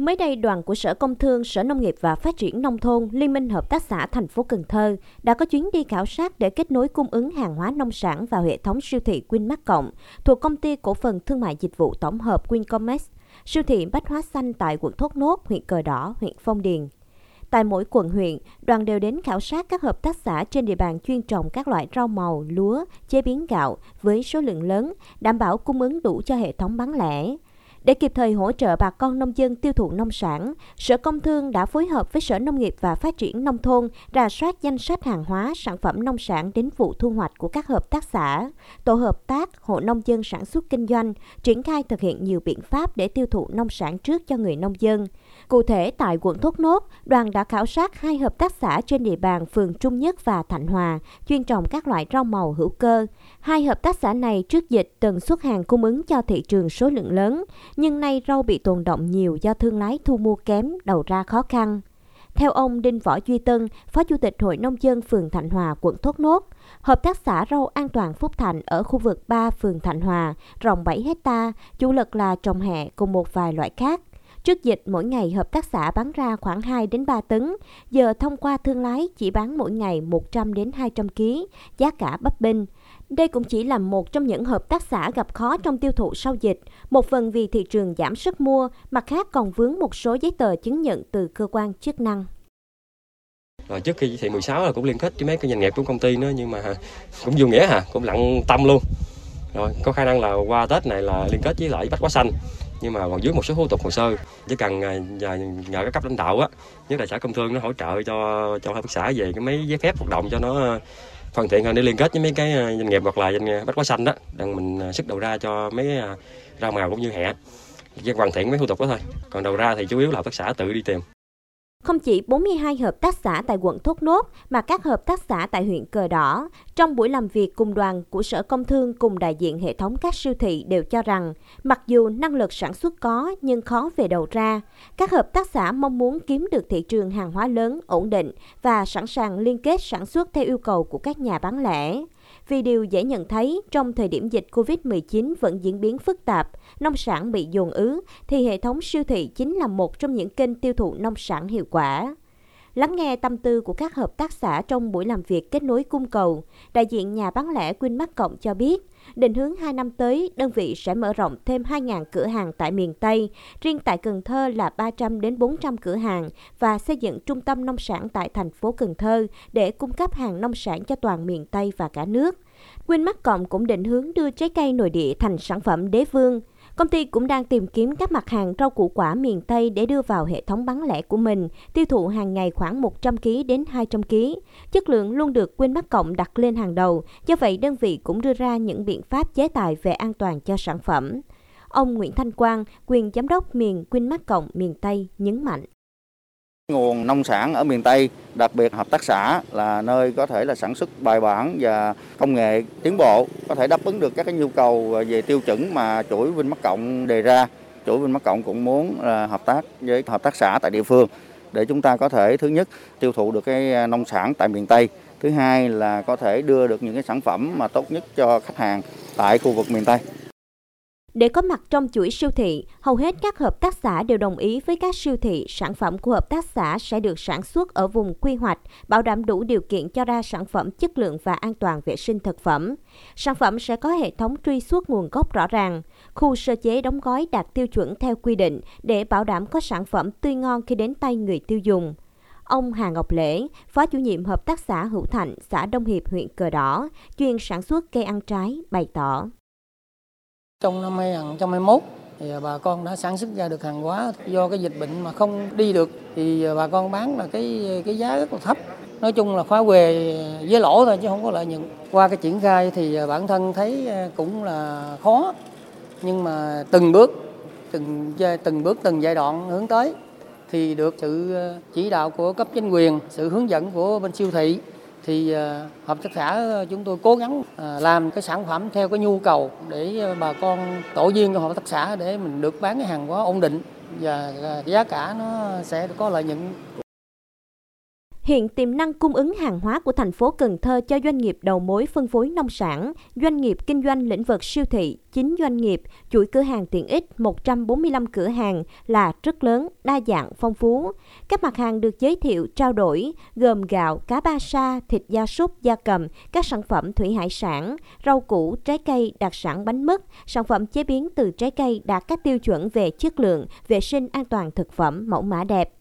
Mới đây, đoàn của Sở Công Thương, Sở Nông nghiệp và Phát triển Nông thôn, Liên minh Hợp tác xã thành phố Cần Thơ đã có chuyến đi khảo sát để kết nối cung ứng hàng hóa nông sản vào hệ thống siêu thị Winmart Cộng thuộc Công ty Cổ phần Thương mại Dịch vụ Tổng hợp Wincommerce, siêu thị Bách Hóa Xanh tại quận Thốt Nốt, huyện Cờ Đỏ, huyện Phong Điền. Tại mỗi quận huyện, đoàn đều đến khảo sát các hợp tác xã trên địa bàn chuyên trồng các loại rau màu, lúa, chế biến gạo với số lượng lớn, đảm bảo cung ứng đủ cho hệ thống bán lẻ. Để kịp thời hỗ trợ bà con nông dân tiêu thụ nông sản, Sở Công Thương đã phối hợp với Sở Nông nghiệp và Phát triển Nông thôn rà soát danh sách hàng hóa, sản phẩm nông sản đến vụ thu hoạch của các hợp tác xã, tổ hợp tác, hộ nông dân sản xuất kinh doanh, triển khai thực hiện nhiều biện pháp để tiêu thụ nông sản trước cho người nông dân. Cụ thể, tại quận Thốt Nốt, đoàn đã khảo sát hai hợp tác xã trên địa bàn phường Trung Nhất và Thạnh Hòa, chuyên trồng các loại rau màu hữu cơ. Hai hợp tác xã này trước dịch từng xuất hàng cung ứng cho thị trường số lượng lớn, nhưng nay rau bị tồn động nhiều do thương lái thu mua kém, đầu ra khó khăn. Theo ông Đinh Võ Duy Tân, Phó Chủ tịch Hội Nông dân phường Thạnh Hòa, quận Thốt Nốt, Hợp tác xã rau an toàn Phúc Thạnh ở khu vực 3 phường Thạnh Hòa, rộng 7 hecta, chủ lực là trồng hẹ cùng một vài loại khác. Trước dịch, mỗi ngày hợp tác xã bán ra khoảng 2 đến 3 tấn, giờ thông qua thương lái chỉ bán mỗi ngày 100 đến 200 kg, giá cả bấp bênh. Đây cũng chỉ là một trong những hợp tác xã gặp khó trong tiêu thụ sau dịch, một phần vì thị trường giảm sức mua, mặt khác còn vướng một số giấy tờ chứng nhận từ cơ quan chức năng. Rồi trước khi chỉ thị 16 là cũng liên kết với mấy cái doanh nghiệp của công ty nữa nhưng mà cũng vô nghĩa hả, cũng lặng tâm luôn. Rồi có khả năng là qua Tết này là liên kết với lại Bách Quá Xanh nhưng mà còn dưới một số thủ tục hồ sơ chỉ cần à, nhờ, nhờ các cấp lãnh đạo á nhất là xã công thương nó hỗ trợ cho cho hợp tác xã về cái mấy giấy phép hoạt động cho nó hoàn thiện hơn để liên kết với mấy cái ờ, doanh nghiệp hoặc là doanh nghiệp bách hóa xanh đó để mình ờ, sức đầu ra cho mấy ờ, rau màu cũng như hẹ. Chỉ hoàn thiện mấy thủ tục đó thôi. Còn đầu ra thì chủ yếu là hợp tác xã tự đi tìm không chỉ 42 hợp tác xã tại quận Thốt Nốt mà các hợp tác xã tại huyện Cờ Đỏ, trong buổi làm việc cùng đoàn của Sở Công Thương cùng đại diện hệ thống các siêu thị đều cho rằng, mặc dù năng lực sản xuất có nhưng khó về đầu ra, các hợp tác xã mong muốn kiếm được thị trường hàng hóa lớn, ổn định và sẵn sàng liên kết sản xuất theo yêu cầu của các nhà bán lẻ. Vì điều dễ nhận thấy, trong thời điểm dịch COVID-19 vẫn diễn biến phức tạp, nông sản bị dồn ứ, thì hệ thống siêu thị chính là một trong những kênh tiêu thụ nông sản hiệu quả. Lắng nghe tâm tư của các hợp tác xã trong buổi làm việc kết nối cung cầu, đại diện nhà bán lẻ Winmart Cộng cho biết, định hướng 2 năm tới, đơn vị sẽ mở rộng thêm 2.000 cửa hàng tại miền Tây, riêng tại Cần Thơ là 300 đến 400 cửa hàng và xây dựng trung tâm nông sản tại thành phố Cần Thơ để cung cấp hàng nông sản cho toàn miền Tây và cả nước. Winmart Cộng cũng định hướng đưa trái cây nội địa thành sản phẩm đế vương. Công ty cũng đang tìm kiếm các mặt hàng rau củ quả miền Tây để đưa vào hệ thống bán lẻ của mình, tiêu thụ hàng ngày khoảng 100 kg đến 200 kg. Chất lượng luôn được Quyên Bắc Cộng đặt lên hàng đầu, do vậy đơn vị cũng đưa ra những biện pháp chế tài về an toàn cho sản phẩm. Ông Nguyễn Thanh Quang, quyền giám đốc miền Quyên Bắc Cộng miền Tây nhấn mạnh. Nguồn nông sản ở miền Tây, đặc biệt hợp tác xã là nơi có thể là sản xuất bài bản và công nghệ tiến bộ, có thể đáp ứng được các cái nhu cầu ờ, về tiêu chuẩn mà chuỗi Vinmart Cộng đề ra. Chuỗi Vinmart Cộng cũng muốn là hợp tác với hợp tác xã tại địa phương để chúng ta có thể thứ nhất tiêu thụ được cái ờ, nông sản tại miền Tây, thứ hai là có thể đưa được những cái sản phẩm mà tốt nhất cho khách hàng tại khu vực miền Tây. Để có mặt trong chuỗi siêu thị, hầu hết các hợp tác xã đều đồng ý với các siêu thị sản phẩm của hợp tác xã sẽ được sản xuất ở vùng quy hoạch, bảo đảm đủ điều kiện cho ra sản phẩm chất lượng và an toàn vệ sinh thực phẩm. Sản phẩm sẽ có hệ thống truy xuất nguồn gốc rõ ràng, khu sơ chế đóng gói đạt tiêu chuẩn theo quy định để bảo đảm có sản phẩm tươi ngon khi đến tay người tiêu dùng. Ông Hà Ngọc Lễ, Phó chủ nhiệm Hợp tác xã Hữu Thạnh, xã Đông Hiệp, huyện Cờ Đỏ, chuyên sản xuất cây ăn trái, bày tỏ. Trong năm 2021 thì à, bà con đã sản xuất ra được hàng hóa do cái dịch bệnh mà không đi được thì à, bà con bán là cái cái giá rất là thấp. Nói chung là khóa quề với lỗ thôi chứ không có lợi nhuận. Qua cái triển khai thì à, bản thân thấy cũng là khó nhưng mà từng bước từng từng bước từng giai đoạn hướng tới thì được sự chỉ đạo của cấp chính quyền, sự hướng dẫn của bên siêu thị thì ờ, hợp tác xã ờ, chúng tôi cố gắng ờ, làm cái sản phẩm theo cái nhu cầu để bà con tổ viên của hợp tác xã để mình được bán cái hàng hóa ổn định và giá cả nó sẽ có lợi nhuận. Hiện tiềm năng cung ứng hàng hóa của thành phố Cần Thơ cho doanh nghiệp đầu mối phân phối nông sản, doanh nghiệp kinh doanh lĩnh vực siêu thị, chính doanh nghiệp, chuỗi cửa hàng tiện ích 145 cửa hàng là rất lớn, đa dạng, phong phú. Các mặt hàng được giới thiệu trao đổi gồm gạo, cá ba sa, thịt gia súc, gia cầm, các sản phẩm thủy hải sản, rau củ, trái cây, đặc sản bánh mứt, sản phẩm chế biến từ trái cây đạt các tiêu chuẩn về chất lượng, vệ sinh an toàn thực phẩm, mẫu mã đẹp.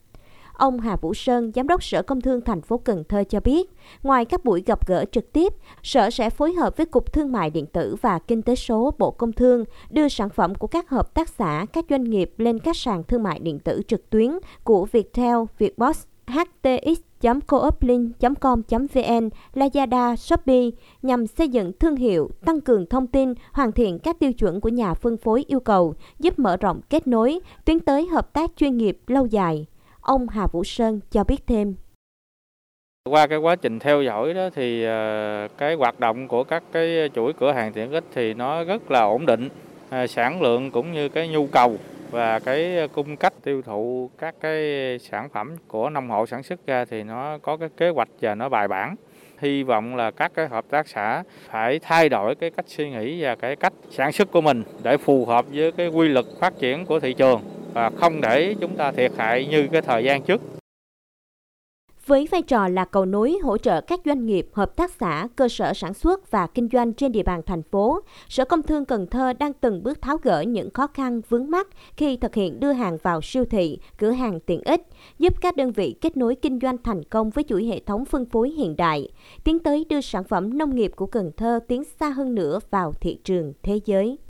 Ông Hà Vũ Sơn, Giám đốc Sở Công Thương thành phố Cần Thơ cho biết, ngoài các buổi gặp gỡ trực tiếp, Sở sẽ phối hợp với Cục Thương mại Điện tử và Kinh tế số Bộ Công Thương đưa sản phẩm của các hợp tác xã, các doanh nghiệp lên các sàn thương mại điện tử trực tuyến của Viettel, Vietbox, htx.cooplink.com.vn, Lazada, Shopee nhằm xây dựng thương hiệu, tăng cường thông tin, hoàn thiện các tiêu chuẩn của nhà phân phối yêu cầu, giúp mở rộng kết nối, tiến tới hợp tác chuyên nghiệp lâu dài. Ông Hà Vũ Sơn cho biết thêm. Qua cái quá trình theo dõi đó thì ờ, cái hoạt động của các cái chuỗi cửa hàng tiện ích thì nó rất là ổn định, ờ, sản lượng cũng như cái nhu cầu và cái cung cách tiêu thụ các cái sản phẩm của nông hộ sản xuất ra thì nó có cái kế hoạch và nó bài bản. Hy vọng là các cái hợp tác xã phải thay đổi cái cách suy nghĩ và cái cách sản xuất của mình để phù hợp với cái quy luật phát triển của thị trường và không để chúng ta thiệt hại như cái thời gian trước. Với vai trò là cầu nối hỗ trợ các doanh nghiệp, hợp tác xã, cơ sở sản xuất và kinh doanh trên địa bàn thành phố, Sở Công Thương Cần Thơ đang từng bước tháo gỡ những khó khăn vướng mắt khi thực hiện đưa hàng vào siêu thị, cửa hàng tiện ích, giúp các đơn vị kết nối kinh doanh thành công với chuỗi hệ thống phân phối hiện đại, tiến tới đưa sản phẩm nông nghiệp của Cần Thơ tiến xa hơn nữa vào thị trường thế giới.